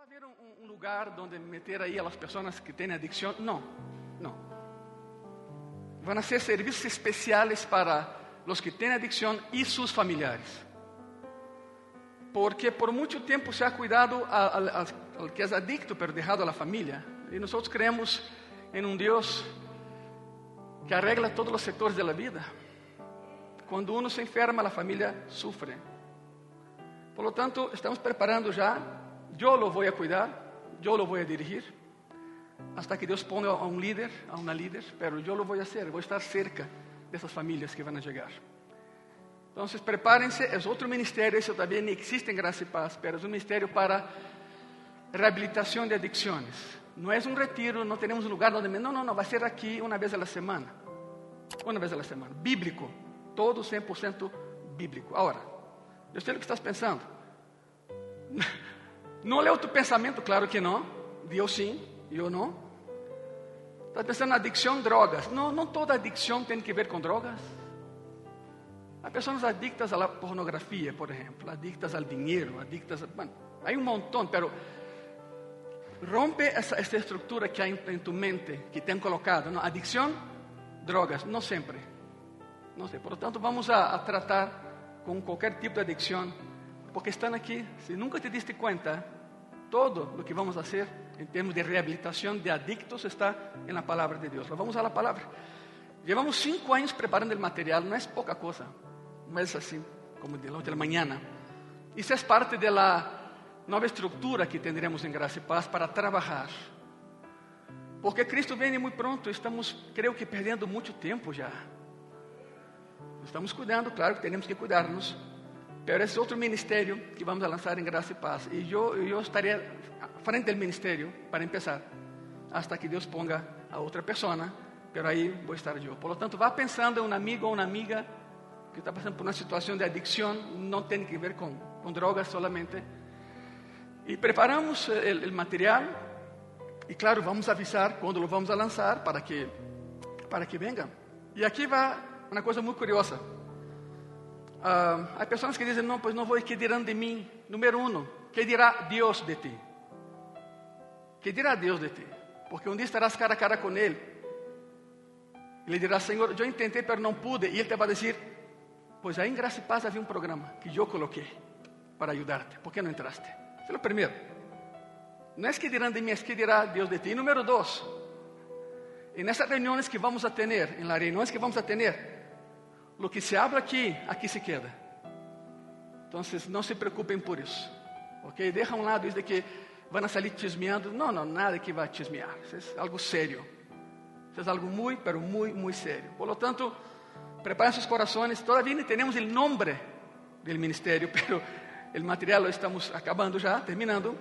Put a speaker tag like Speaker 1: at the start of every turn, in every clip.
Speaker 1: va a haber un, un lugar donde meter ahí a las personas que tienen adicción. No, no. Van a ser servicios especiales para los que tienen adicción y sus familiares. Porque por mucho tiempo se ha cuidado al que es adicto, pero dejado a familia. Y nosotros creemos en un Dios que arregla todos los sectores de la vida. Cuando uno se enferma, la familia sufre. Por lo tanto, estamos preparando ya. Yo lo voy a cuidar, yo lo voy a dirigir, hasta que Dios ponga a un líder, a una líder, pero yo lo voy a hacer, voy a estar cerca de esas familias que van a llegar. Entonces, prepárense, es otro ministerio, eso también existe en Gracia y Paz, pero es un ministerio para rehabilitación de adicciones. No es un retiro, no tenemos un lugar donde... No, no, no, va a ser aquí una vez a la semana. Una vez a la semana. Bíblico. Todo 100% bíblico. Ahora, yo sé lo que estás pensando. No leo tu pensamento, claro que não. Eu sim, eu não. Estás pensando em adicção, drogas. Não, não toda adicção tem que ver com drogas. Há pessoas adictas à pornografia, por exemplo, adictas ao dinheiro, adictas. A... Bueno, há um montão, pero rompe essa, essa estrutura que há em, em tu mente, que te han colocado. Não? Adicção, drogas, não sempre. Não sei. Por lo tanto, vamos a, a tratar com qualquer tipo de adicção porque estão aqui, se nunca te diste conta, todo o que vamos a hacer em termos de reabilitação de adictos está em la palavra de Deus. Vamos a la palavra. Llevamos cinco anos preparando o material, não é pouca coisa, não é assim como de la mañana. Isso é parte de la nova estrutura que tendremos em Graça e Paz para trabalhar. Porque Cristo vem muito pronto, estamos, creio que, perdendo muito tempo já. Estamos cuidando, claro que temos que cuidar-nos, Pero es otro ministerio que vamos a lanzar en Gracia y Paz. Y yo, yo estaré frente al ministerio para empezar, hasta que Dios ponga a otra persona, pero ahí voy a estar yo. Por lo tanto, va pensando en un amigo o una amiga que está pasando por una situación de adicción, no tiene que ver con, con drogas solamente. Y preparamos el, el material y claro, vamos a avisar cuando lo vamos a lanzar para que, para que vengan. Y aquí va una cosa muy curiosa. Uh, há pessoas que dizem: Não, pois não vou, que dirão de mim? Número um, que dirá Deus de ti? Que dirá Deus de ti? Porque um dia estarás cara a cara com Ele. Ele dirá: Senhor, eu tentei, mas não pude. E Ele te vai dizer: Pois aí em Graça e Paz havia um programa que eu coloquei para ajudar-te. Por que não entraste? Isso é o primeiro. Não é que dirão de mim, é que dirá Deus de ti. E número dois, em essas reuniões que vamos a ter, em reuniões que vamos a ter, lo que se habla aqui, aqui se queda. Então, não se preocupem por isso. Ok? Deixa um lado isso de que vão sair chismeando. Não, não, nada que vai chismear. Isso é algo sério. Isso é algo muito, muito, muito sério. Por lo tanto, preparem seus corações. Todavía não temos o nome do ministério, pero o material estamos acabando já, terminando.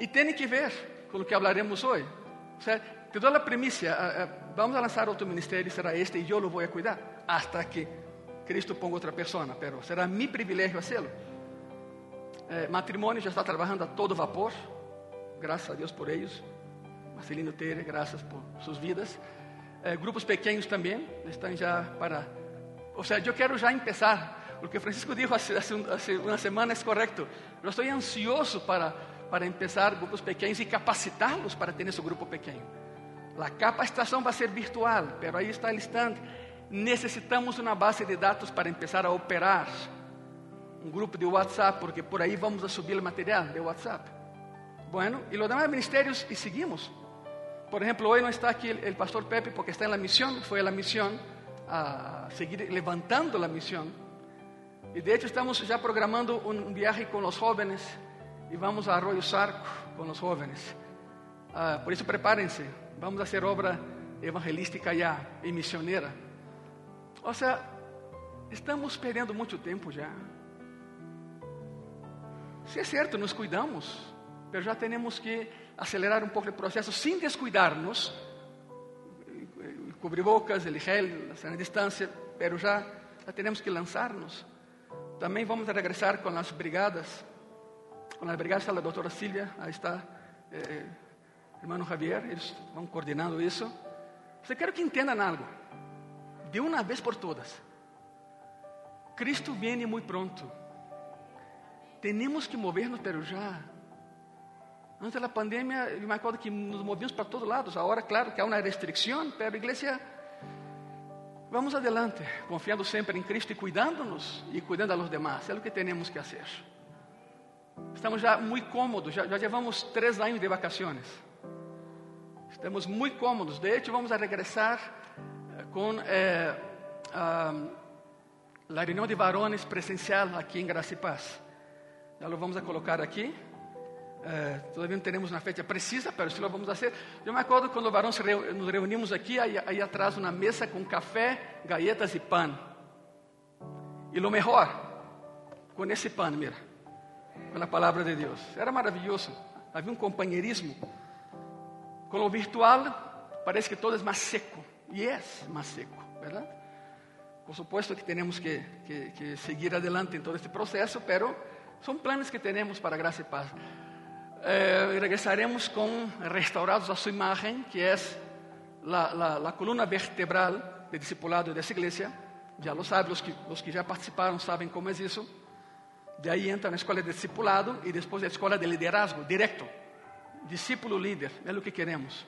Speaker 1: E tem que ver com o que hablaremos hoje. O sea, te dou a premissa. Vamos a lançar outro ministério, será este, e eu lo vou cuidar hasta que Cristo ponga outra pessoa, pero será mi privilégio hacerlo. Eh, matrimônio já está trabalhando a todo vapor, graças a Deus por eles. Marcelino Tere, graças por suas vidas. Eh, grupos pequenos também estão já para. Ou seja, eu quero já começar. O que Francisco disse há uma semana é correto. Eu estou ansioso para para começar grupos pequenos e capacitá-los para ter esse grupo pequeno. A capacitação vai ser virtual, pero aí está o stand necessitamos uma base de dados para começar a operar um grupo de WhatsApp, porque por aí vamos a subir o material de WhatsApp. Bueno, e los demás ministerios e seguimos. Por exemplo, hoje não está aqui o pastor Pepe porque está na missão, foi a la missão a seguir levantando a missão. E de hecho estamos já programando um viaje com os jovens e vamos a Arroyo Sarco com os jovens. Uh, por isso prepárense, vamos a hacer obra evangelística já e missioneira. Ou seja, estamos perdendo muito tempo já. Se é certo, nos cuidamos, mas já temos que acelerar um pouco o processo sem descuidarnos. Cobrir bocas, o gel, a distância, mas já, já temos que lançar-nos. Também vamos regressar com as brigadas. Com as brigadas está a doutora Silvia, aí está eh, irmão Javier, eles vão coordenando isso. Eu quero que entendam algo de uma vez por todas. Cristo vem muito pronto. Temos que movernos, pero já. Antes da pandemia, eu me acordo que nos movíamos para todos lados. Agora, claro que há uma restrição, mas a igreja, vamos adelante, confiando sempre em Cristo e cuidando-nos e cuidando a los demás. É o que temos que fazer. Estamos já muito cômodos, já, já levamos três anos de vacações. Estamos muito cômodos. De hecho, vamos a regressar com eh, a, reunião de varones presencial aqui em Graça e Paz. Já lo vamos a colocar aqui. Eh, todavía não temos uma fecha precisa, mas sim lo vamos a fazer. Eu me acordo quando varões nos reunimos aqui, aí, atrás uma mesa com café, galletas e pão. E lo melhor, com esse pão, mira, com a palavra de Deus. Era maravilhoso. Havia um companheirismo. Com o virtual, parece que todo é mais seco. E é mais seco, verdade? Por supuesto que temos que, que, que seguir adelante em todo este processo, pero são planos que temos para graça e paz. Eh, regresaremos restaurados a sua imagem, que é a coluna vertebral de discipulado dessa igreja. Já lo sabem, os que, que já participaram sabem como é isso. De aí entra na escola de discipulado e depois a escola de liderazgo, direto. Discípulo líder, é o que queremos.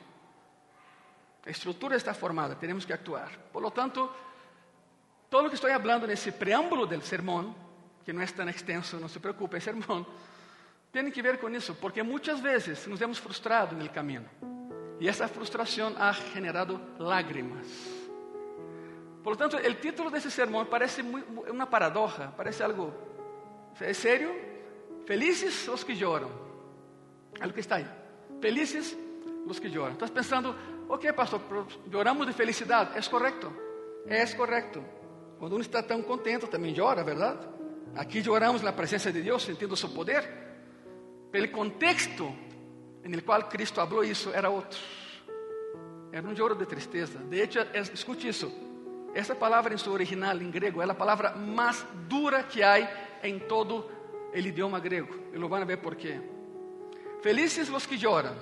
Speaker 1: A estrutura está formada, temos que actuar. Por lo tanto, todo o que estou falando nesse preâmbulo do sermão, que não é tão extenso, não se preocupe, é sermão, tem que ver com isso, porque muitas vezes nos hemos frustrado no caminho. E essa frustração ha generado lágrimas. Por lo tanto, o título desse sermão parece uma paradoja, parece algo. É sério? Felizes os que. É o que está aí. Felizes os que choram. Estás pensando, ok, pastor, choramos de felicidade. É correto. É correto. Quando um está tão contente, também chora, verdade? Aqui choramos na presença de Deus, sentindo seu poder. Pelo contexto em qual Cristo falou isso, era outro. Era um choro de tristeza. De hecho, escute isso. Essa palavra em seu original, em grego, é a palavra mais dura que há em todo o idioma grego. E lo van a ver por quê. Felizes os que choram.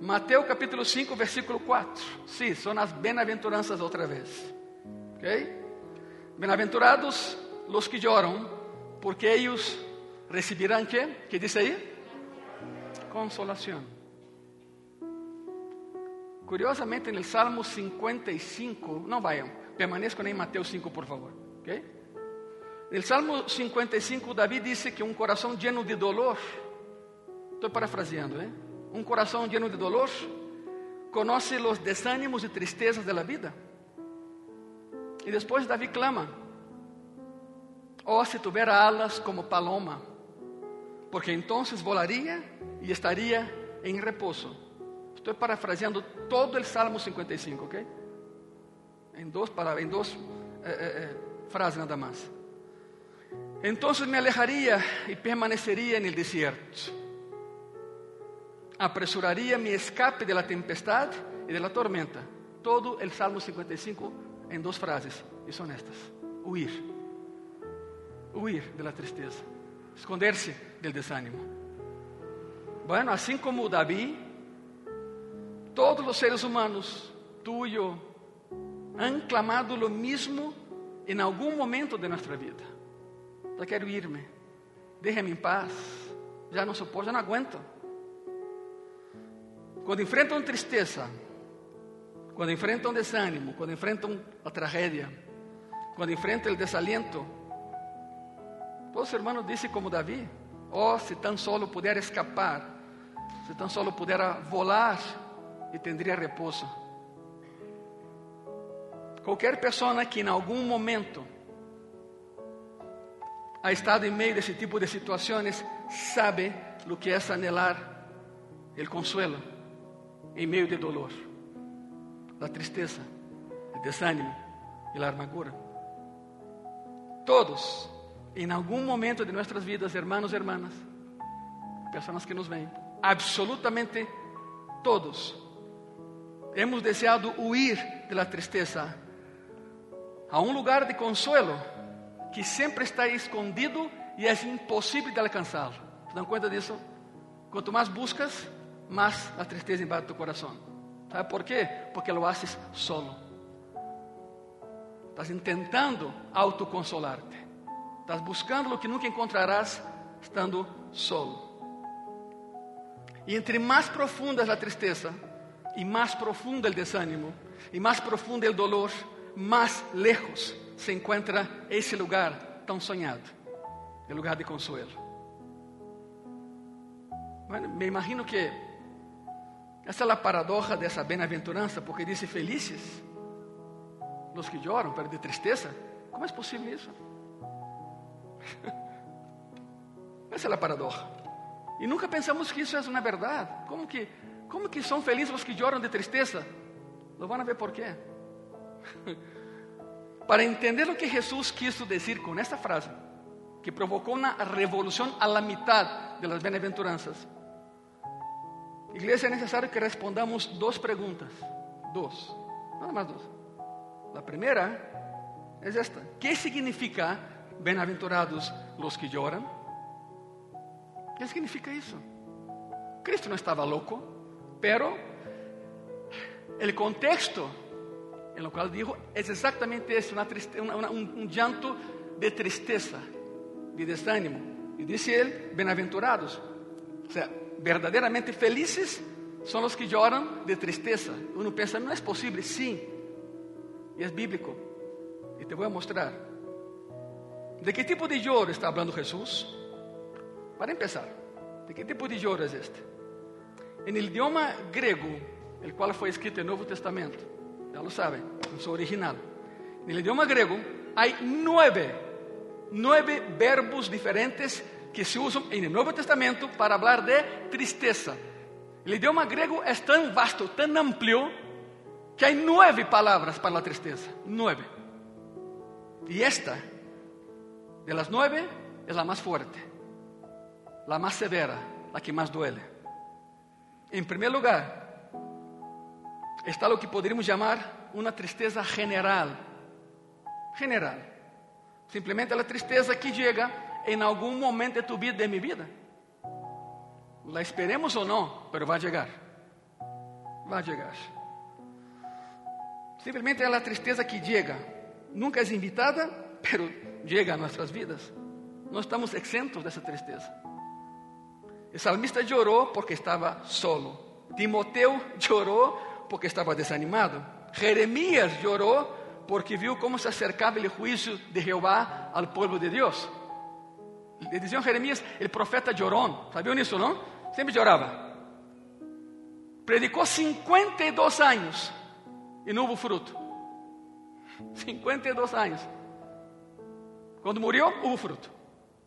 Speaker 1: Mateus capítulo 5, versículo 4. Sim, são as bem-aventuranças outra vez. Ok? Bem-aventurados os que choram, porque eles receberão que? Que diz aí? Consolação. Curiosamente, no Salmo 55, não vayam, permaneçam em Mateus 5, por favor. Ok? No Salmo 55, Davi disse que um coração lleno de dolor, estou parafraseando, ¿eh? Um coração lleno de dolor, conhece os desânimos e tristezas da vida. E depois Davi clama: Oh, se tivera alas como paloma, porque então volaria e estaria em repouso. Estou parafraseando todo o Salmo 55, ok? Em duas, palavras, em duas eh, eh, eh, frases nada mais. Então me alejaria e permaneceria no deserto. Apresuraria mi escape de la tempestade e de la tormenta. Todo o Salmo 55 em duas frases, e são estas: huir. Huir de la tristeza. Esconder-se del desánimo. Bueno, assim como Davi, todos os seres humanos, eu, han clamado lo mismo em algum momento de nossa vida. Já quero irme, déjame em paz, já não suporto, já não aguento. Quando enfrentam tristeza, quando enfrentam desânimo, quando enfrentam a tragédia, quando enfrentam o desaliento, os irmãos dizem como Davi: Oh, se tão solo puder escapar, se tão solo pudera volar e tendría repouso. Qualquer pessoa que em algum momento ha estado em meio desse tipo de situações sabe o que é anhelar o consuelo em meio de dolor, da tristeza, do desânimo e da amargura. Todos em algum momento de nossas vidas, hermanos e hermanas, pessoas que nos veem, absolutamente todos, hemos desejado huir de la tristeza a um lugar de consuelo que sempre está escondido e é impossível de alcançá-lo. ¿Se dan conta disso? Quanto mais buscas, mais a tristeza invade tu coração. ¿Sabe por quê? Porque lo haces solo. Estás intentando autoconsolarte. Estás buscando o que nunca encontrarás estando solo. Y entre más profunda es la tristeza y más profundo el desánimo y más profundo el dolor, más lejos se encuentra ese lugar tan soñado, el lugar de consuelo. Bueno, me imagino que essa é a paradoja dessa bem-aventurança, porque diz felizes os que choram, de tristeza. Como é possível isso? Essa é a paradoja. E nunca pensamos que isso é uma verdade. Como que, como que são felizes os que choram de tristeza? Lo a ver por quê. Para entender o que Jesus quis dizer com esta frase, que provocou uma revolução a la mitad de las bem-aventuranças. Iglesia, é necessário que respondamos duas perguntas. Dos. Nada mais duas. A primeira é esta: Que significa bem-aventurados los que choram? Que significa isso? Cristo não estava louco, pero o contexto em lo qual dijo é exatamente esse, uma triste, uma, uma, um, um llanto de tristeza, de desânimo. E disse ele, bem-aventurados. Ou seja, verdadeiramente felizes são os que choram de tristeza. Uno pensa, não é possível. Sim, e é bíblico. E te vou mostrar. ¿De que tipo de choro está falando Jesus? Para empezar, ¿de que tipo de choro é este? En el idioma grego, el cual foi escrito no Novo Testamento, já lo sabem, en su original. En el idioma grego hay nueve, nueve verbos diferentes que se usam el Nuevo Testamento para hablar de tristeza. El idioma grego es tan vasto, tan amplio, que hay nueve palabras para la tristeza. Nueve. Y esta, de las nueve, es la más fuerte, la más severa, la que más duele. En primer lugar, está lo que podríamos llamar una tristeza general. General. Simplesmente la tristeza que llega em algum momento de tu vida, de minha vida. La esperemos ou não, pero vai chegar. Vai chegar. Simplesmente é a tristeza que chega. Nunca é invitada, pero chega a nossas vidas. Não estamos exentos dessa tristeza. O salmista chorou porque estava solo. Timoteu chorou porque estava desanimado. Jeremias chorou porque viu como se acercava o juízo de Jeová ao povo de Deus. Le decían Jeremías el profeta llorón. ¿Sabían eso, no? Siempre lloraba. Predicó 52 años y no hubo fruto. 52 años. Cuando murió, hubo fruto.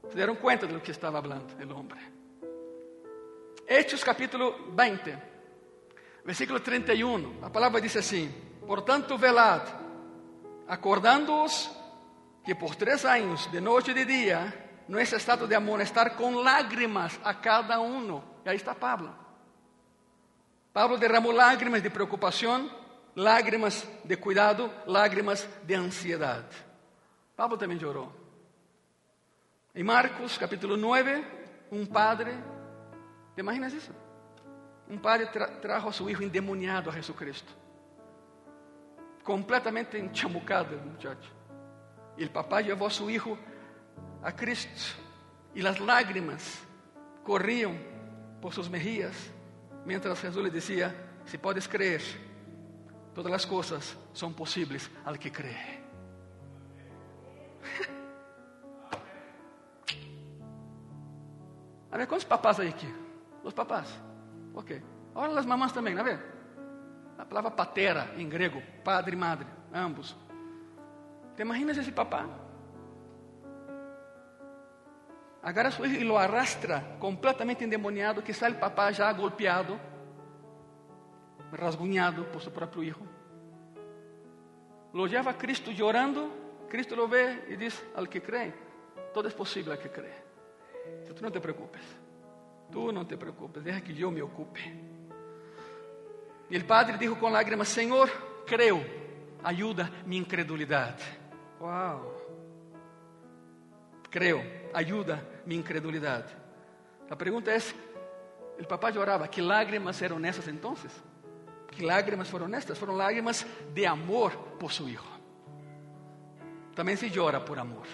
Speaker 1: Se dieron cuenta de lo que estaba hablando el hombre. Hechos capítulo 20, versículo 31. La palabra dice así: Por tanto, velad, acordándoos que por tres años, de noche y de día, no es estado de amonestar con lágrimas a cada uno. Y ahí está Pablo. Pablo derramó lágrimas de preocupación, lágrimas de cuidado, lágrimas de ansiedad. Pablo también lloró. En Marcos capítulo 9, un padre, ¿te imaginas eso? Un padre tra trajo a su hijo endemoniado a Jesucristo. Completamente enchamucado el muchacho. Y el papá llevó a su hijo a Cristo e las lágrimas corriam por suas mejillas, mientras Jesus lhe dizia: Se podes crer, todas as coisas são possíveis al que cree. A ver, quantos papás aí aqui? Os papás. Ok. Olha as mamãs também, a ver? A palavra patera em grego, padre e madre, ambos. Te imaginas esse papá? Agarra a su hijo y lo arrastra completamente endemoniado, que está el papá ya golpeado, rasguñado por su propio hijo. Lo lleva a Cristo llorando, Cristo lo ve y dice, al que cree, todo es posible al que cree. Tú no te preocupes, tú no te preocupes, deja que yo me ocupe. Y el padre dijo con lágrimas, Señor, creo, ayuda mi incredulidad. Wow. Creo, ayuda mi incredulidad. La pregunta es, el papá lloraba, ¿qué lágrimas eran esas entonces? ¿Qué lágrimas fueron estas? Fueron lágrimas de amor por su hijo. También se llora por amor.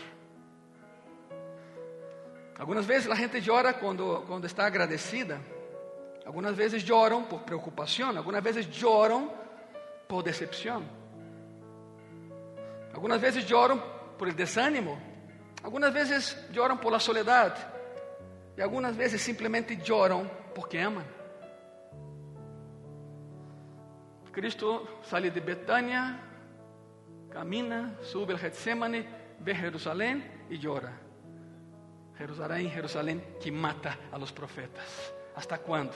Speaker 1: Algunas veces la gente llora cuando está agradecida Algunas veces lloran por preocupación, algunas veces lloran por decepción. Algunas veces lloran por el desánimo, algunas veces lloran por la soledad y algunas veces simplemente lloran porque aman. Cristo sale de Betania, camina, sube al Getsemane, ve Jerusalén y llora. Jerusalén, Jerusalén que mata a los profetas. ¿Hasta cuándo?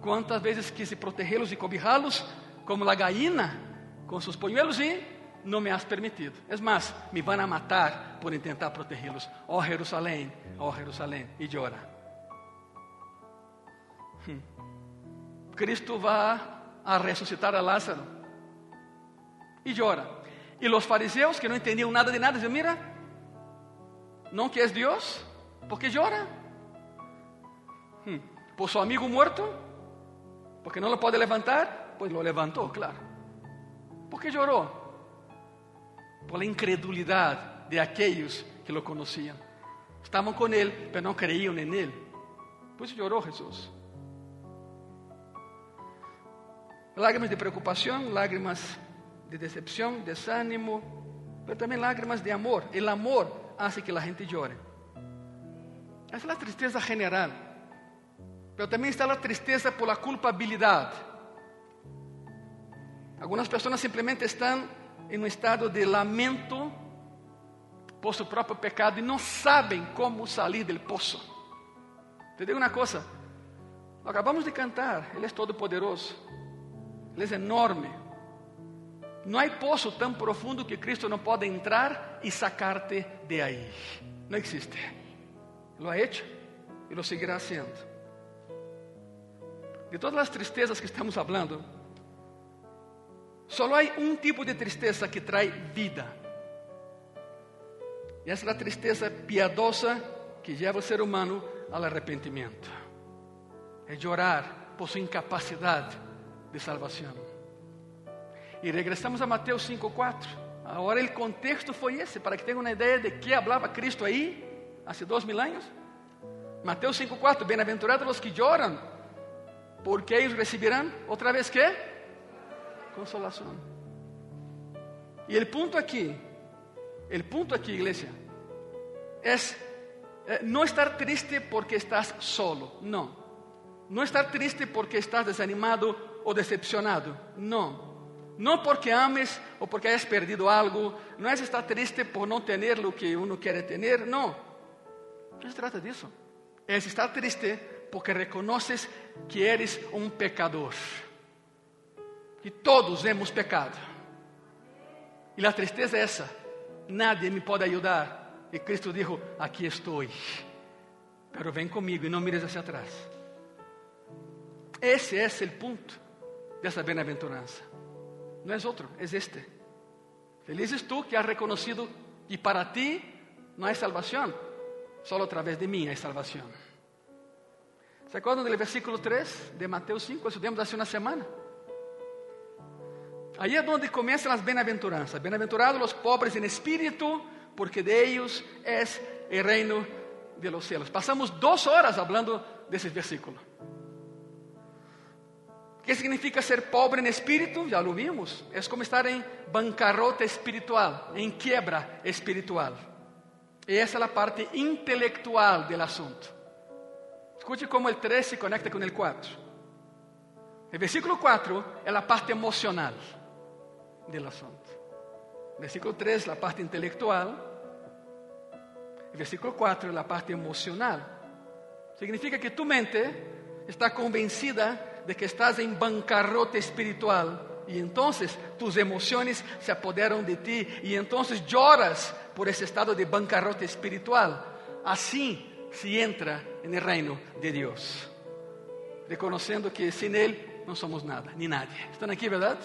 Speaker 1: ¿Cuántas veces quise protegerlos y cobijarlos como la gallina con sus polluelos y no me has permitido? Es más, me van a matar por intentar protegerlos. Oh Jerusalén, oh Jerusalén, y llora. Hmm. Cristo va a resucitar a Lázaro y llora. Y los fariseos que no entendían nada de nada, dicen, mira, ¿no que es Dios? ¿Por llora? Hmm. ¿Por su amigo muerto? ¿Porque no lo puede levantar? Pues lo levantó, claro. ¿Por qué? Por la incredulidad de aquellos que lo conocían. Estaban con él, pero no creían en él. Pues lloró Jesús. Lágrimas de preocupación, lágrimas de decepción, desánimo, pero también lágrimas de amor. El amor hace que la gente llore. Esa es la tristeza general. Pero también está la tristeza por la culpabilidad. Algunas personas simplemente están en un estado de lamento por su propio pecado y no saben cómo salir del pozo. Te digo una cosa, lo acabamos de cantar, Él es todopoderoso. Ele é enorme. Não há poço tão profundo que Cristo não pode entrar e sacar-te de aí. Não existe. Lo ha hecho e lo seguirá sendo. De todas as tristezas que estamos falando, só há um tipo de tristeza que traz vida. E essa é a tristeza piadosa que leva o ser humano ao arrependimento. É chorar por sua incapacidade de salvação. E regressamos a Mateus 5:4. Agora o contexto foi esse, para que tenham uma ideia de que falava Cristo aí, há dois mil anos. Mateus 5:4, bem-aventurados os que choram, porque eles receberão outra vez que? Consolação. E o ponto aqui, o ponto aqui, igreja, é não estar triste porque estás solo, não. Não estar triste porque estás desanimado o decepcionado. No. No porque ames o porque hayas perdido algo. No es estar triste por no tener lo que uno quiere tener. No. No se trata de eso. Es estar triste porque reconoces que eres un pecador. Y todos hemos pecado. Y la tristeza es esa. Nadie me puede ayudar. Y Cristo dijo, aquí estoy. Pero ven conmigo y no mires hacia atrás. Ese es el punto dessa bem-aventurança. Não é outro, é este. Felizes tu que has reconocido que para ti não há salvação, só através de mim há salvação. ¿Se acuerdan do versículo 3 de Mateus 5? Estudamos há uma semana. Aí é onde começam as bem-aventuranças. Bem-aventurados os pobres em espírito, porque de é o reino de los cielos. Passamos duas horas falando desses versículos. ¿Qué significa ser pobre en espíritu? Ya lo vimos. Es como estar en bancarrota espiritual, en quiebra espiritual. Y esa es la parte intelectual del asunto. Escute cómo el 3 se conecta con el 4. El versículo 4 es la parte emocional del asunto. Versículo 3 la parte intelectual. El versículo 4 es la parte emocional. Significa que tu mente está convencida de que estás en bancarrota espiritual y entonces tus emociones se apoderan de ti y entonces lloras por ese estado de bancarrota espiritual. Así se entra en el reino de Dios, reconociendo que sin Él no somos nada, ni nadie. ¿Están aquí, verdad?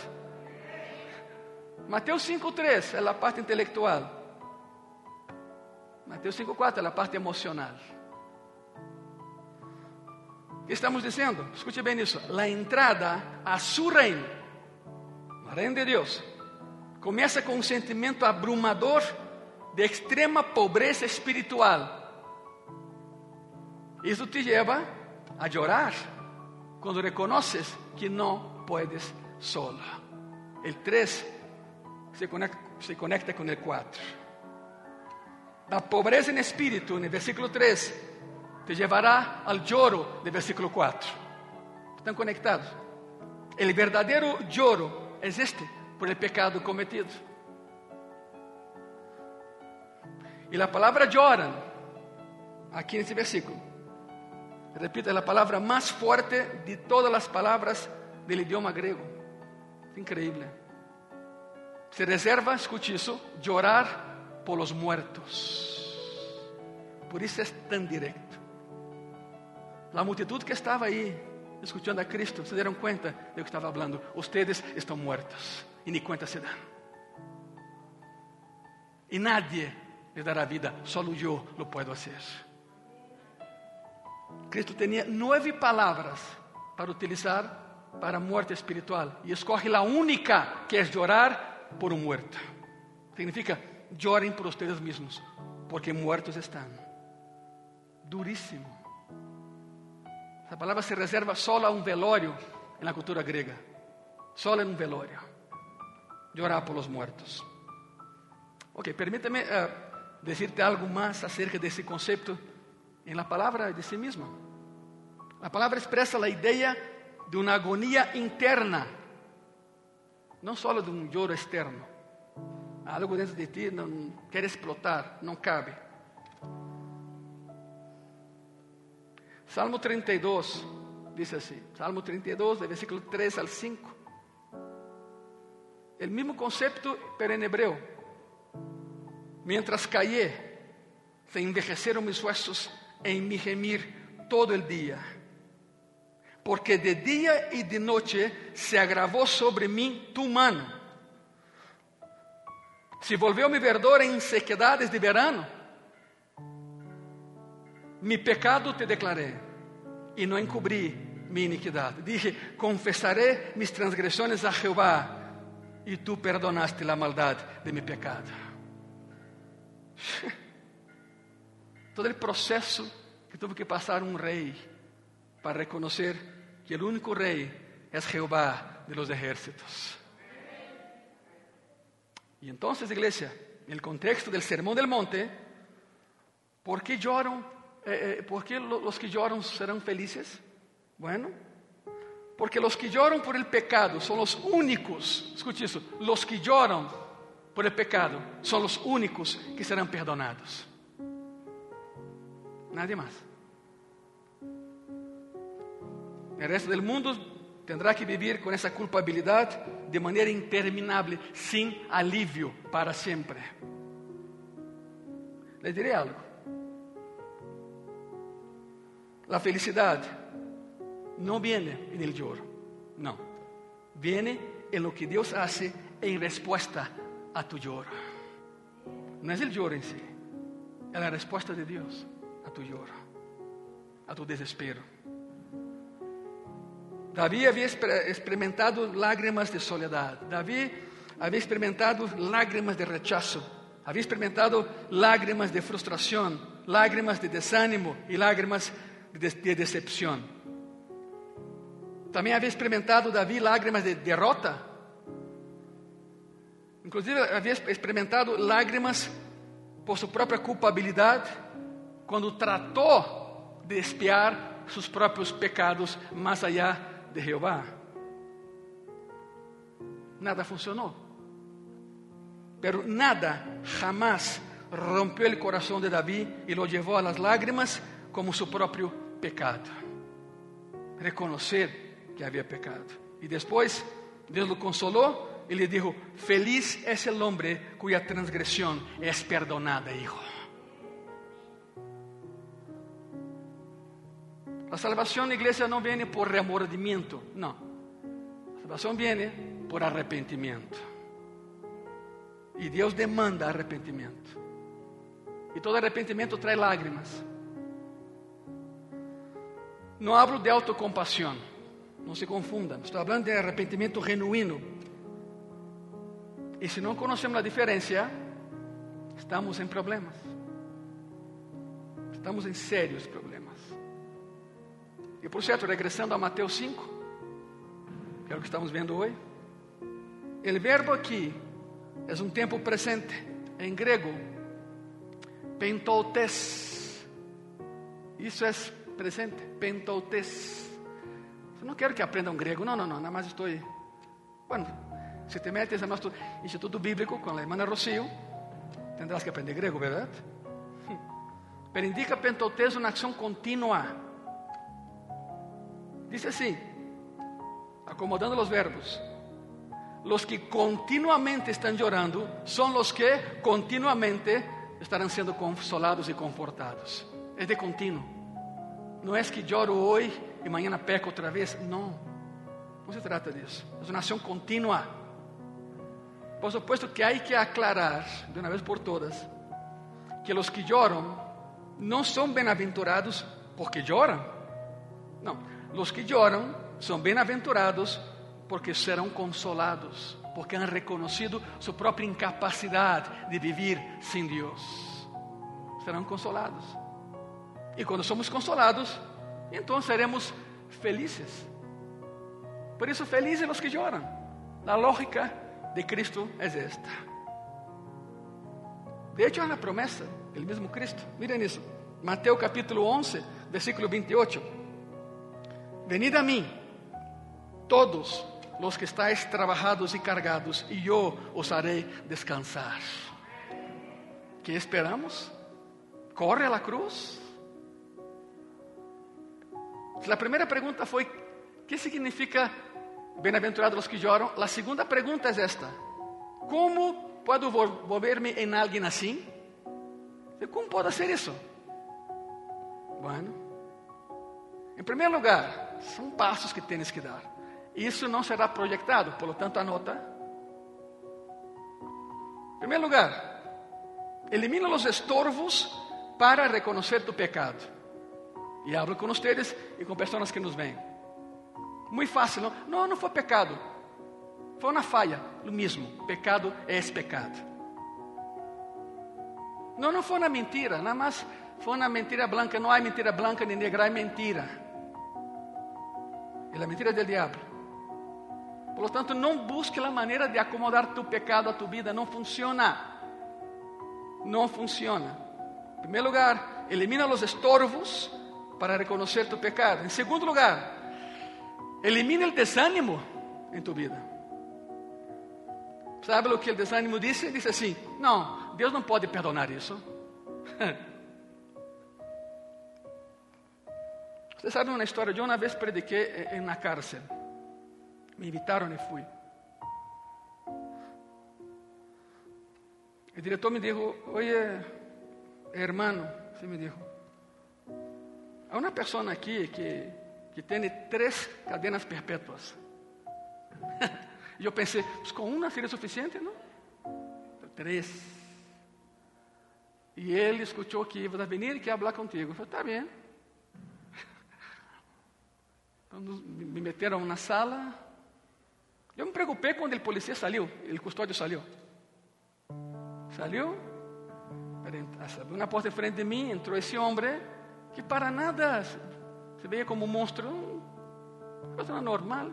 Speaker 1: Mateus 5.3 es la parte intelectual. Mateus 5.4 es la parte emocional. que estamos dizendo? Escute bem isso. A entrada a su reino, o reino de Deus, começa com um sentimento abrumador de extrema pobreza espiritual. Isso te leva a llorar cuando reconoces que no puedes solo. El 3 se conecta, se conecta con el 4. La pobreza en espíritu, en el versículo 3, te llevará al lloro del versículo 4. Están conectados. El verdadero lloro es este, por el pecado cometido. Y la palabra lloran, aquí en este versículo, repito, es la palabra más fuerte de todas las palabras del idioma griego. Increíble. Se reserva, escuche eso, llorar por los muertos. Por eso es tan directo. La multitud que estaba ahí escuchando a Cristo se dieron cuenta de lo que estaba hablando. Ustedes están muertos y ni cuenta se dan. Y nadie les dará vida, solo yo lo puedo hacer. Cristo tenía nueve palabras para utilizar para muerte espiritual y escoge la única que es llorar por un muerto. Significa, lloren por ustedes mismos, porque muertos están. Durísimo. Esa palabra se reserva solo a un velorio en la cultura griega. Solo en un velorio. Llorar por los muertos. Ok, permíteme uh, decirte algo más acerca de ese concepto en la palabra de sí misma. La palabra expresa la idea de una agonía interna, no solo de un lloro externo. Algo dentro de ti no quiere explotar, no cabe. Salmo 32 dice así, Salmo 32, del versículo 3 al 5. El mismo concepto, pero en hebreo. Mientras callé, se envejecieron mis huesos en mi gemir todo el día. Porque de día y de noche se agravó sobre mí tu mano. Se volvió mi verdor en sequedades de verano. Mi pecado te declaré y no encubrí mi iniquidad. Dije, confesaré mis transgresiones a Jehová y tú perdonaste la maldad de mi pecado. Todo el proceso que tuvo que pasar un rey para reconocer que el único rey es Jehová de los ejércitos. Y entonces, iglesia, en el contexto del Sermón del Monte, ¿por qué lloran? Eh, eh, ¿Por qué los que lloran serán felices? Bueno, porque los que lloran por el pecado son los únicos, escuche eso, los que lloran por el pecado son los únicos que serán perdonados. Nadie más. El resto del mundo tendrá que vivir con esa culpabilidad de manera interminable, sin alivio para siempre. Les diré algo. La felicidad no viene en el lloro, no. Viene en lo que Dios hace en respuesta a tu lloro. No es el lloro en sí, es la respuesta de Dios a tu lloro, a tu desespero. Davi havia experimentado lágrimas de soledad. Davi havia experimentado lágrimas de rechazo. Havia experimentado lágrimas de frustração, lágrimas de desânimo e lágrimas de, de decepção. Também havia experimentado Davi lágrimas de derrota. Inclusive havia experimentado lágrimas por sua própria culpabilidade, quando tratou de espiar seus próprios pecados mais allá de Jehová. Nada funcionó. Pero nada jamás rompió el corazón de David y lo llevó a las lágrimas como su propio pecado. Reconocer que había pecado. Y después Dios lo consoló y le dijo, feliz es el hombre cuya transgresión es perdonada, hijo. La salvación, iglesia, no viene por remordimiento, no. La salvación viene por arrepentimiento. Y Dios demanda arrepentimiento. Y todo arrepentimiento trae lágrimas. No hablo de autocompasión, no se confundan. Estoy hablando de arrepentimiento genuino. Y si no conocemos la diferencia, estamos en problemas. Estamos en serios problemas. E por certo, regressando a Mateus 5, que é o que estamos vendo hoje, o verbo aqui é um tempo presente, em grego, pentoutes. Isso é presente, pentoutes. Eu não quero que aprendam grego, não, não, não, nada mais estou. Bueno, se te metes en nuestro instituto bíblico con la hermana Rocío, tendrás que aprender grego, ¿verdad? Pero indica pentoutes una acción continua. Dice así, acomodando los verbos. Los que continuamente están llorando son los que continuamente estarán siendo consolados y confortados. Es de continuo. No es que lloro hoy y mañana peco otra vez. No. No se trata de eso. Es una acción continua. Por supuesto que hay que aclarar de una vez por todas que los que lloran no son bienaventurados porque lloran. No, los que lloran son bienaventurados porque serão consolados, porque han reconocido su própria incapacidade de vivir sem Deus. Serão consolados. E quando somos consolados, então seremos felizes. Por isso, felizes os que choram. A lógica de Cristo é esta. De hecho, é uma promessa do mesmo Cristo. Miren isso. Mateus capítulo 11, versículo 28. Venid a mim, todos los que estáis trabajados y cargados, y yo os haré descansar. ¿Qué esperamos? ¿Corre a la cruz? La primera pregunta fue, ¿qué significa bem-aventurados los que lloram? La segunda pregunta es esta, ¿cómo puedo volverme en alguien así? ¿Cómo puedo hacer eso? Bueno, en primer lugar, son pasos que tienes que dar. Isso não será projetado, por lo tanto, anota. Em primeiro lugar, elimina os estorvos para reconhecer tu pecado. E hablo com vocês e com pessoas que nos veem. Muito fácil, não? Não, não foi pecado. Foi uma falha, o mesmo. Pecado é pecado. Não, não foi uma mentira, nada mais foi uma mentira branca. Não há mentira branca nem negra, é mentira. É a mentira do diabo. Por lo tanto, não busque a maneira de acomodar tu pecado a tu vida, não funciona. Não funciona. Em primeiro lugar, elimina os estorvos para reconhecer tu pecado. Em segundo lugar, elimina o desânimo em tu vida. Sabe o que o desânimo disse? Disse assim: Não, Deus não pode perdonar isso. Você sabe uma história? Eu uma vez prediquei na cárcel. Me invitaram e fui. O diretor me disse: Oye, hermano, se me disse, há uma pessoa aqui que, que tem três cadenas perpétuas. e eu pensei, pues com uma seria suficiente, não? Três. E ele escutou que ia vir e quer falar contigo. Eu falei, está bem. Então, me meteram na sala, eu me preocupei quando o polícia saiu, o custódio saiu. Saiu, abriu uma porta em frente de mim, entrou esse homem que para nada se veia como um monstro, coisa normal.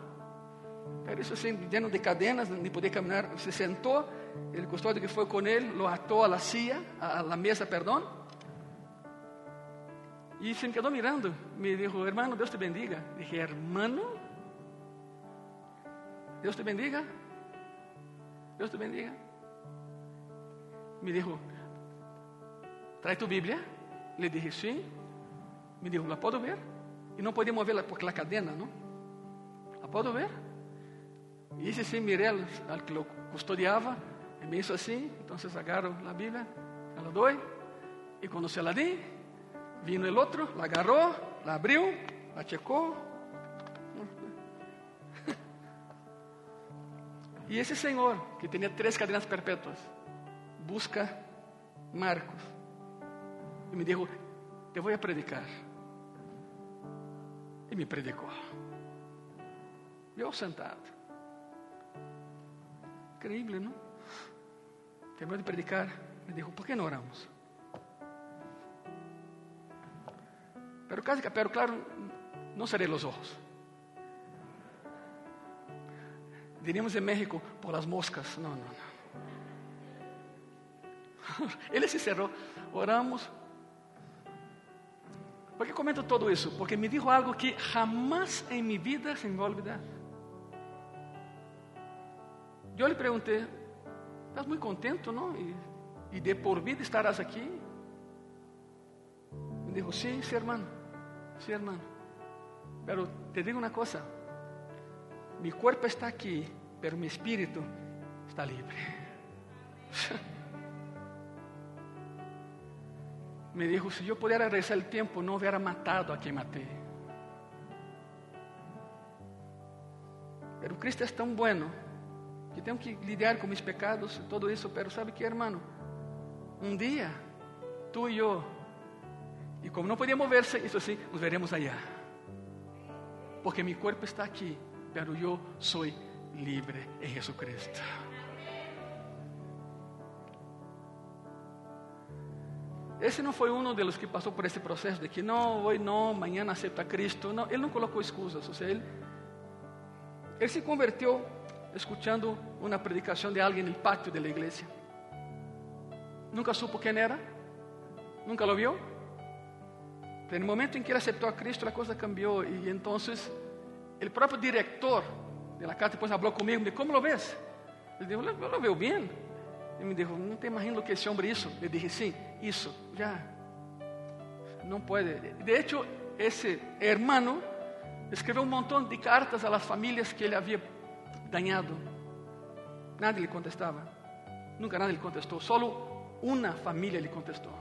Speaker 1: Era isso assim, lleno de cadenas, nem podia caminhar. Se sentou, o custódio que foi com ele, lo atou a la silla, a la mesa, perdão. E se me quedou mirando. Me disse, hermano, Deus te bendiga. Dije, hermano, Deus te bendiga. Deus te bendiga. Me dijo, trae tu Bíblia. Le dije, sim. Me dijo, la puedo ver? E não podia moverla porque la cadena, não? La puedo ver? E esse sim, mirei al, al que lo custodiava. E me hizo assim. Então, agarro a Bíblia, se la doy. Quando se la di, vino el outro, la agarrou, la abriu, la checou, E esse senhor, que tinha três cadenas perpétuas, busca Marcos e me disse: Te vou a predicar. E me predicou. Eu sentado. Increíble, não? Terminou de predicar, me disse: Por que não oramos? Pero, pero claro, no cerré los ojos. Diríamos en México, por las moscas. No, no, no. Ele se cerrou, oramos. Por que comento todo isso? Porque me dijo algo que jamás em minha vida se me vai olvidar. Eu lhe perguntei, estás muito contento, não? E, e de por vida estarás aqui? Dijo, sí, sí, hermano, sí, hermano. Pero te digo uma coisa, mi cuerpo está aqui, pero mi espírito está livre. me dijo, si yo pudiera regresar el tiempo, no hubiera matado a quien maté. Pero Cristo es tan bueno que tengo que lidiar con mis pecados y todo eso, pero ¿sabe qué, hermano? Un día, tú y yo, y como no podía moverse, eso sí, nos veremos allá. Porque mi cuerpo está aquí, pero yo soy libre en Jesucristo. Esse não foi um dos que passou por esse processo de que não, hoje não, amanhã aceita Cristo. Não, ele não colocou excusas. Ou seja, ele, ele se converteu escutando uma predicação de alguém no pátio da igreja. Nunca supo quem era? Nunca lo viu? No momento em que ele aceitou a Cristo, a coisa cambiou. E então, o próprio diretor da casa depois falou comigo: me Como lo ves? Ele disse: Eu lo veo bem. Ele me disse: Não te imagino que esse homem isso. Eu disse: Sim, isso, já. Não pode. De hecho, esse hermano escreveu um montão de cartas a las famílias que ele havia dañado. Nadie lhe contestava. Nunca nadie lhe contestou. Solo uma família lhe contestou.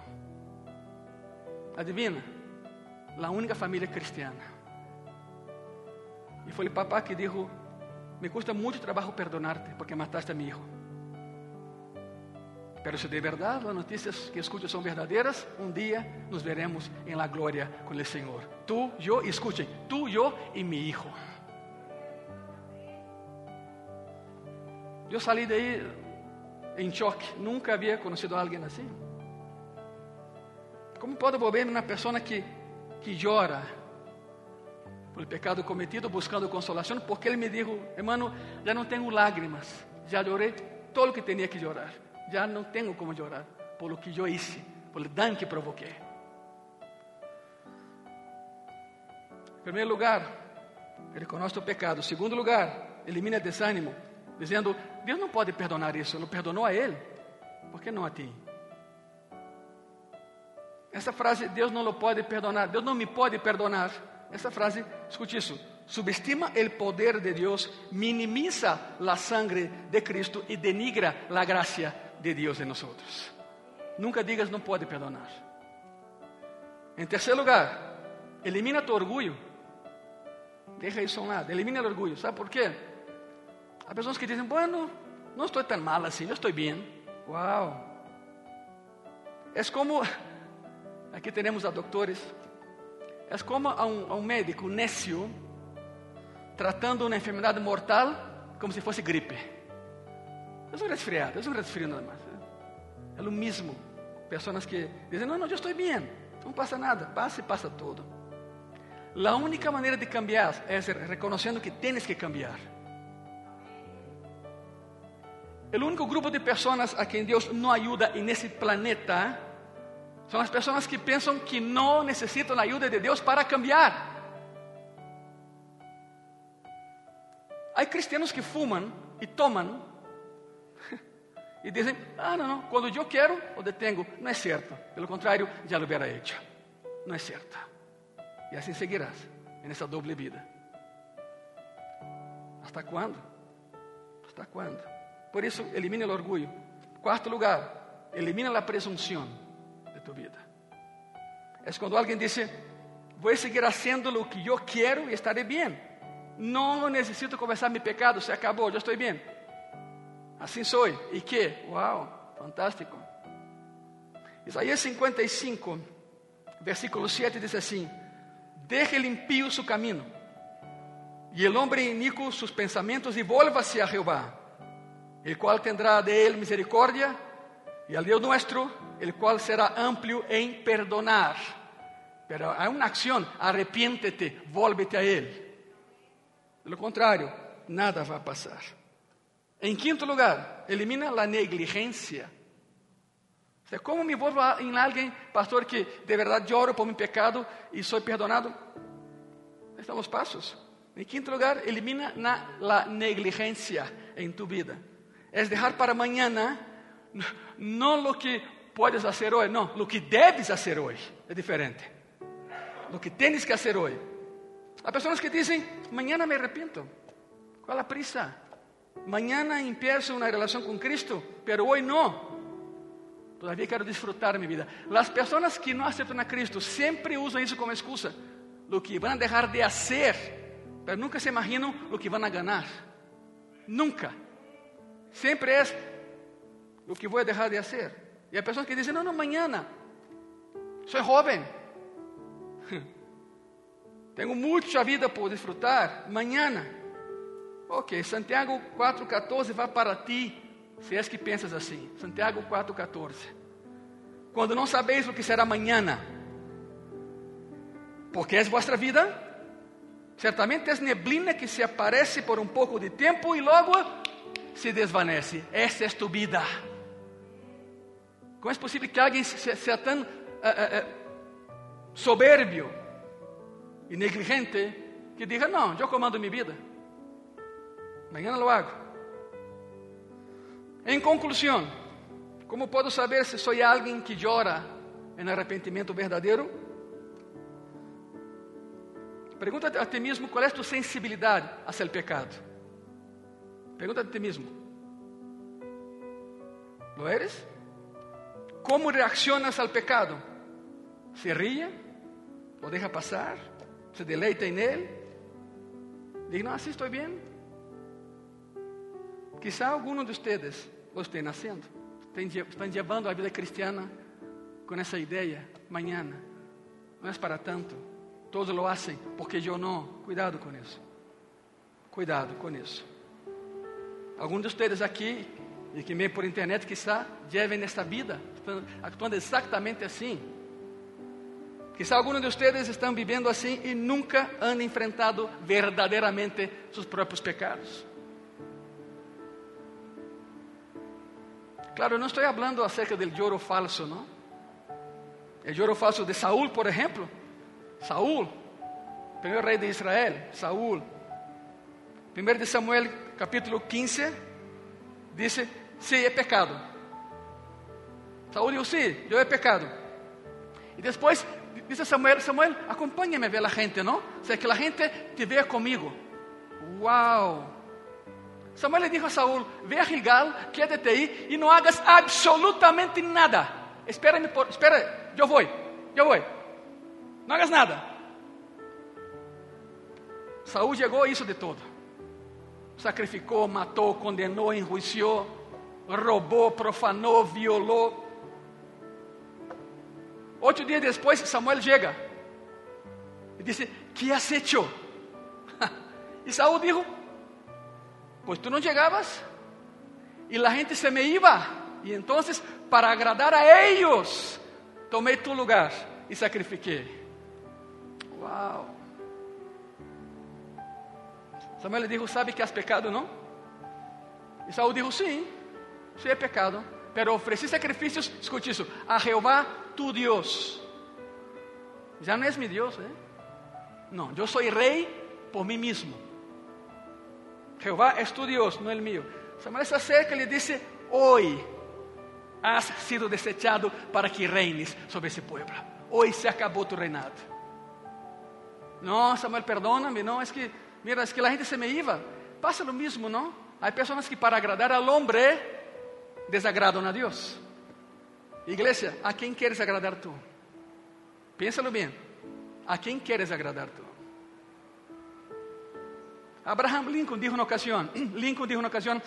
Speaker 1: Adivina? A única família cristiana. E foi o papá que disse: Me custa muito trabalho perdonar-te porque mataste a meu filho. Pero se de verdad las noticias que escucho son verdaderas, un día nos veremos en la gloria con el Señor. Tú, yo, y escuchen, tú, yo y mi hijo. Yo salí de ahí en shock. Nunca había conocido a alguien así. ¿Cómo puedo volver una persona que, que llora por el pecado cometido, buscando consolación? Porque él me dijo, hermano, ya no tengo lágrimas, ya lloré todo lo que tenía que llorar já não tenho como chorar por lo que eu hice, por o dano que provoquei. Em primeiro lugar, reconhece o pecado. Em segundo lugar, elimina o desânimo, dizendo: Deus não pode perdonar isso, Ele perdonou a ele, por que não a ti? Essa frase, Deus não lo pode perdonar, Deus não me pode perdonar. Essa frase, escute isso, subestima o poder de Deus, minimiza a sangre de Cristo e denigra a graça de Deus em nós. Nunca digas não pode perdonar. Em terceiro lugar, elimina tu orgulho. Deja isso a um lado. Elimina o orgulho. ¿Sabe por quê? Há pessoas que dizem: Bueno, não estou tão mal assim, eu estou bem. Uau! É como, aqui temos a doutores, é como a um, a um médico necio tratando uma enfermidade mortal como se fosse gripe. Es un resfriado, es un resfriado nada más. É o mesmo. Pessoas que dizem, não, não, eu estou bem, não passa nada, passa e passa tudo. A única maneira de cambiar é reconhecendo que tienes que cambiar. O único grupo de pessoas a quem Deus não ajuda nesse planeta são as pessoas que pensam que não necessitam a ajuda de Deus para cambiar. Há cristianos que fumam e tomam e dizem: Ah, não, não, quando eu quero, o detengo. Não é certo. Pelo contrário, já lo hubiera hecho. Não é certo. E assim seguirás nessa doble vida. ¿Hasta quando? ¿Hasta quando? Por isso, elimina o orgulho. Quarto lugar, elimina a presunção tu vida. É quando alguém diz: Vou seguir fazendo o que eu quero e estarei bem. Não necessito conversar meu pecado, se acabou, já estou bem. Assim sou. E que? Uau, fantástico. Isaías 55, versículo 7 diz assim: Deje limpio su camino, e el hombre inico sus pensamentos, e volva-se a Jeová, el cual tendrá de él misericordia, e al Deus nuestro, el cual será amplio em perdonar. Pero hay una acción, arrepiéntete, vuélvete a Él. De lo contrario, nada va a pasar. En quinto lugar, elimina la negligencia. O sea, ¿Cómo me vuelvo a- en alguien, pastor, que de verdad lloro por mi pecado y soy perdonado? Están los pasos. En quinto lugar, elimina na- la negligencia en tu vida. Es dejar para mañana no lo que puedes hacer hoy, no, lo que debes hacer hoy. Es diferente. Lo que tienes que hacer hoy. Hay personas que dicen, mañana me arrepiento. ¿Cuál la prisa? Mañana empiezo una relación con Cristo, pero hoy no. Todavía quiero disfrutar mi vida. Las personas que no aceptan a Cristo siempre usan eso como excusa. Lo que a dejar de hacer, pero nunca se imaginan lo que van a ganar. Nunca. Siempre es lo que voy a dejar de hacer. Y hay personas que dicen, no, no, mañana. Soy joven. Tengo mucha vida por disfrutar. Mañana. Ok, Santiago 4,14 vai para ti, se és que pensas assim. Santiago 4,14. Quando não sabeis o que será amanhã, porque é vossa vida, certamente é neblina que se aparece por um pouco de tempo e logo se desvanece. Essa é tu vida. Como é possível que alguém seja tão eh, eh, soberbio e negligente que diga: Não, eu comando minha vida. Mañana lo hago. En conclusión, ¿cómo puedo saber si soy alguien que llora en arrepentimiento verdadero? Pregúntate a ti mismo cuál es tu sensibilidad hacia el pecado. Pregúntate a ti mismo. ¿Lo eres? ¿Cómo reaccionas al pecado? ¿Se ríe? ¿Lo deja pasar? ¿Se deleita en él? Diga, no, así estoy bien. Quizá algunos de ustedes lo estén haciendo. Están llevando a vida cristiana con esa idea. Mañana. No es para tanto. Todos lo hacen porque yo no. Cuidado con eso. Cuidado con eso. Algunos de ustedes aquí y que ven por internet quizá lleven esta vida, actuando exactamente así. Quizá algunos de ustedes están viviendo así y nunca han enfrentado verdaderamente sus propios pecados. Claro, no estoy hablando acerca del lloro falso, ¿no? El lloro falso de Saúl, por ejemplo. Saúl, primer rey de Israel, Saúl. Primeiro de Samuel, capítulo 15, dice, sí, he pecado. Saúl dijo, sí, yo he pecado. Y después dice Samuel, Samuel, acompáñame a ver a gente, ¿no? O sea, que la gente te vea conmigo. ¡Wow! Samuel le dijo a Saúl, ve a Gilgal, quédate ahí y no hagas absolutamente nada. Espérame, por, espera, yo voy, yo voy. No hagas nada. Saúl llegó e hizo de todo. Sacrificó, matou, condenou, enjuiciou, roubou, profanou, violou. Oito dias depois, Samuel chega e disse: Que has hecho? E Saúl dijo: Pues tú no llegabas y la gente se me iba. Y entonces, para agradar a ellos, tomé tu lugar y sacrifiqué. Wow. Samuel dijo, ¿sabe que has pecado, no? Y Saúl dijo, sí, sí he pecado, pero ofrecí sacrificios, escuche eso, a Jehová tu Dios. Ya no es mi Dios, ¿eh? No, yo soy rey por mí mismo. Jehová es tu Dios, no el mío. Samuel se acerca y le dice, hoy has sido desechado para que reines sobre ese pueblo. Hoy se acabó tu reinado. No, Samuel, perdóname, no, es que, mira, es que la gente se me iba. Pasa lo mismo, ¿no? Hay personas que para agradar al hombre desagradan a Dios. Iglesia, ¿a quién quieres agradar tú? Piénsalo bien. ¿A quién quieres agradar tú? Abraham Lincoln dijo una ocasión, Lincoln dijo una ocasión,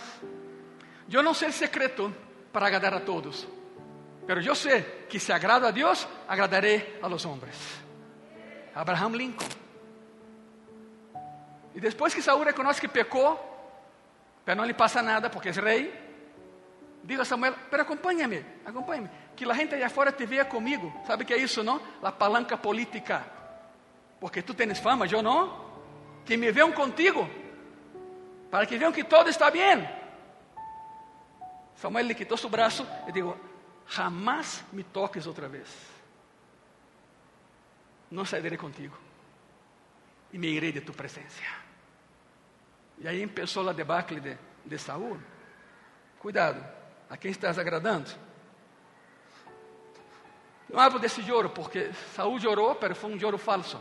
Speaker 1: yo no sé el secreto para agradar a todos, pero yo sé que si agrado a Dios, agradaré a los hombres. Abraham Lincoln. Y después que Saúl reconoce que pecó, pero no le pasa nada porque es rey, Diga a Samuel, pero acompáñame, acompáñame. Que la gente allá afuera te vea conmigo. ¿Sabe qué es eso, no? La palanca política. Porque tú tienes fama, yo no. Que me vean contigo. Para que vean que todo está bien. Samuel le quitó su brazo y dijo, jamás me toques otra vez. No saldré contigo. Y me iré de tu presencia. Y ahí empezó la debacle de, de Saúl. Cuidado, a quem estás agradando? Não hablo desse lloro, porque Saúl llorou, mas foi um lloro falso.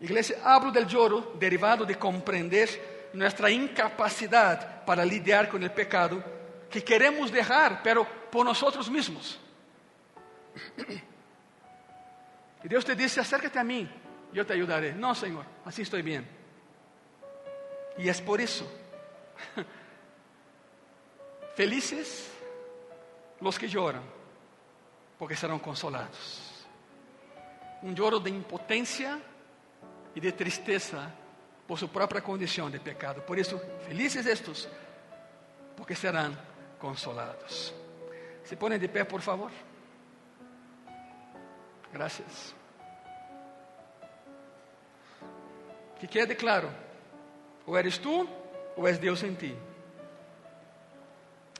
Speaker 1: Igreja, hablo del lloro derivado de compreender nossa incapacidade para lidiar com o pecado que queremos deixar, pero por nós mesmos. E Deus te disse: acércate a mim, eu te ajudaré. Não, Senhor, assim estou bem. E é por isso. Felices los que choram, porque serão consolados. Um choro de impotência e de tristeza por sua própria condição de pecado. Por isso, felizes estes, porque serão consolados. Se põem de pé, por favor. Gracias. Que quede claro: ou eres tu, ou és Deus em ti.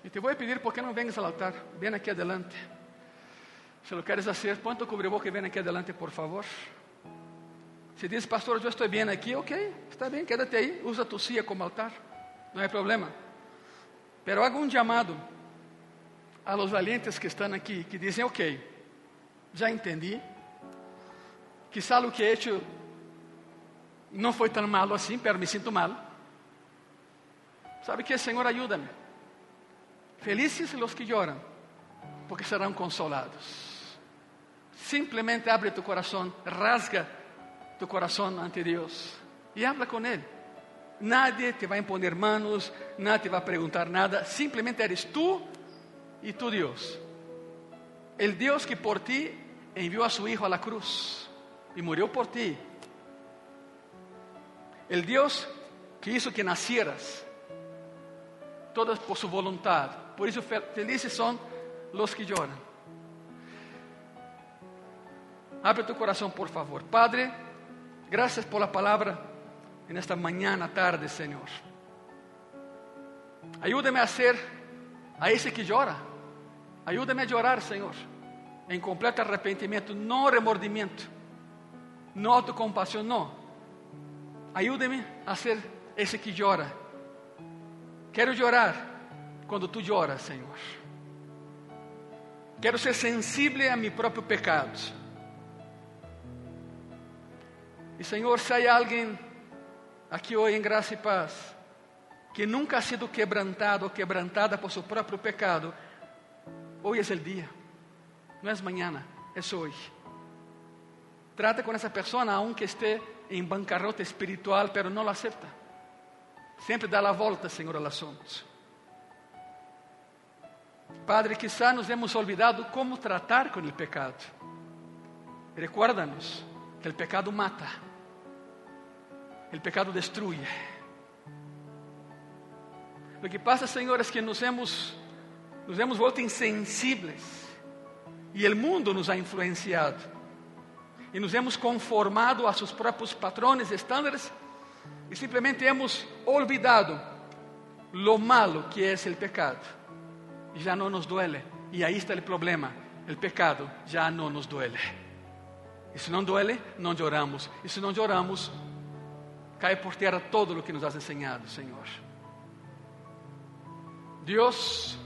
Speaker 1: E te vou pedir, por que não vengas ao altar? Vem aqui adelante. Se lo queres fazer, põe tu cubreboca e vem aqui adelante, por favor. Se diz, pastor, eu estou bem aqui, ok, está bem, quédate aí, usa tu silla como altar, não é problema. Pero haga um chamado a los valientes que estão aqui, que dizem, ok, já entendi, quizá o que he hecho não foi tão malo assim, pero me sinto mal. Sabe Senhor, ajuda-me. Felices los que lloran, porque serão consolados. Simplesmente abre tu coração, rasga tu coração ante Deus e habla com Ele. Nadie te vai imponer manos, nadie te vai perguntar nada, simplesmente eres tu e tu Deus. El Deus que por ti enviou a su Hijo a la cruz e morreu por ti. El Deus que hizo que nacieras, todas por su voluntad. Por isso, felizes são os que choram. Abre tu coração, por favor. Padre, graças por la palavra en esta mañana, tarde, Senhor. Ayúdame a ser a esse que llora. Ayúdame a llorar, Senhor, em completo arrependimento, não remordimento, não autocompaixão, não. Ayúdame a ser esse que llora. Quero llorar quando tu lloras, Senhor. Quero ser sensível a meu próprio pecado. E, Senhor, se há alguém aqui hoje em graça e paz que nunca ha sido quebrantado ou quebrantada por seu próprio pecado, hoje é o dia, não é amanhã, é hoje. Trata com essa pessoa, aunque esteja em bancarrota espiritual, pero não la acepta. Sempre dá a volta, Senhor, ao assunto. Padre, quizá nos hemos olvidado como tratar com o pecado. Recuérdanos que o pecado mata, o pecado destruye. Lo que pasa, Senhor, é que nos hemos, nos hemos vuelto insensíveis e o mundo nos ha influenciado e nos hemos conformado a seus próprios patrones, estándares e simplesmente hemos olvidado lo malo que é o pecado já não nos duele. E aí está o problema: o pecado já não nos duele. E se não duele, não choramos. E se não choramos, cai por terra todo o que nos has enseñado, Senhor. Deus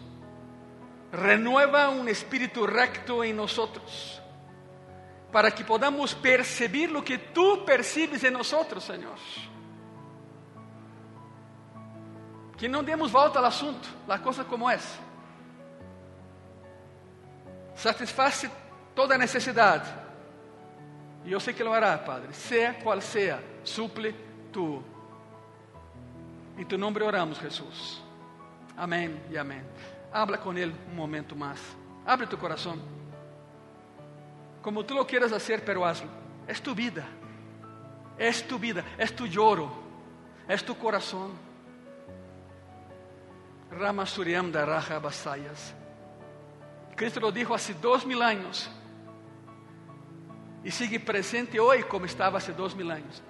Speaker 1: renueva um espírito recto em nós para que podamos perceber o que tu percibes em nós, Senhor. Que não demos volta ao assunto, a coisa como é satisface toda necessidade. E eu sei que lo hará, Padre. Seja qual seja, suple tu. Em tu nome oramos, Jesus. Amém e amém. Habla com Ele um momento mais. Abre tu coração. Como tu lo quieras hacer, pero hazlo. Es tu vida. Es tu vida. Es tu lloro. Es tu corazón. Rama Suriam da Raja Basayas. Cristo lo dijo hace dos mil años y sigue presente hoy como estaba hace dos mil años.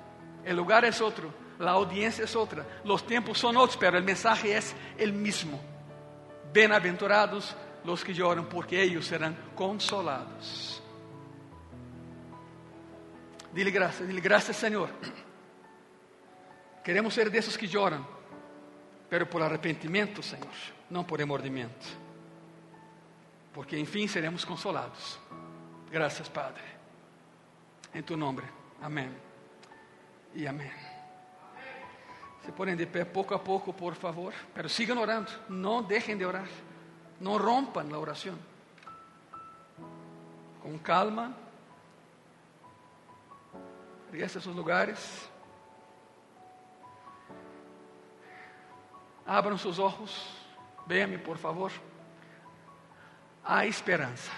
Speaker 1: El lugar es otro, la audiencia es otra, los tiempos son otros, pero el mensaje es el mismo. Bienaventurados los que lloran, porque ellos serán consolados. Dile gracias, dile gracias Señor. Queremos ser de esos que lloran, pero por arrepentimiento, Señor, no por remordimiento. Porque en fin seremos consolados. Gracias, Padre. En tu nombre. Amén. Y amén. Se ponen de pé poco a poco, por favor, pero sigan orando. No dejen de orar. No rompan la oración. Con calma. Regrese a sus lugares. Abram sus ojos. Véanme, por favor. Há esperança.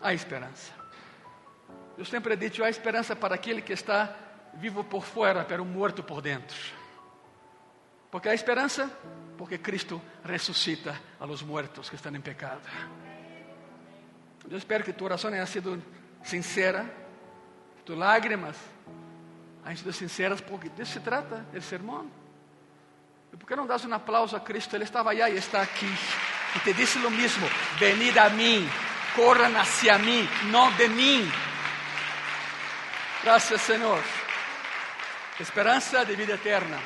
Speaker 1: Há esperança. Eu sempre dicho, há esperança para aquele que está vivo por fora, pero morto por dentro. Porque há esperança, porque Cristo ressuscita a los muertos que estão em pecado. Eu espero que tu oração tenha sido sincera, que tus lágrimas hayan sido sinceras, porque disso se trata o sermão. E por que não das um aplauso a Cristo? Ele estava allá e está aqui. E te disse lo mesmo: venid a mim, corran hacia mim, não de mim. Graças, Senhor. Esperança de vida eterna.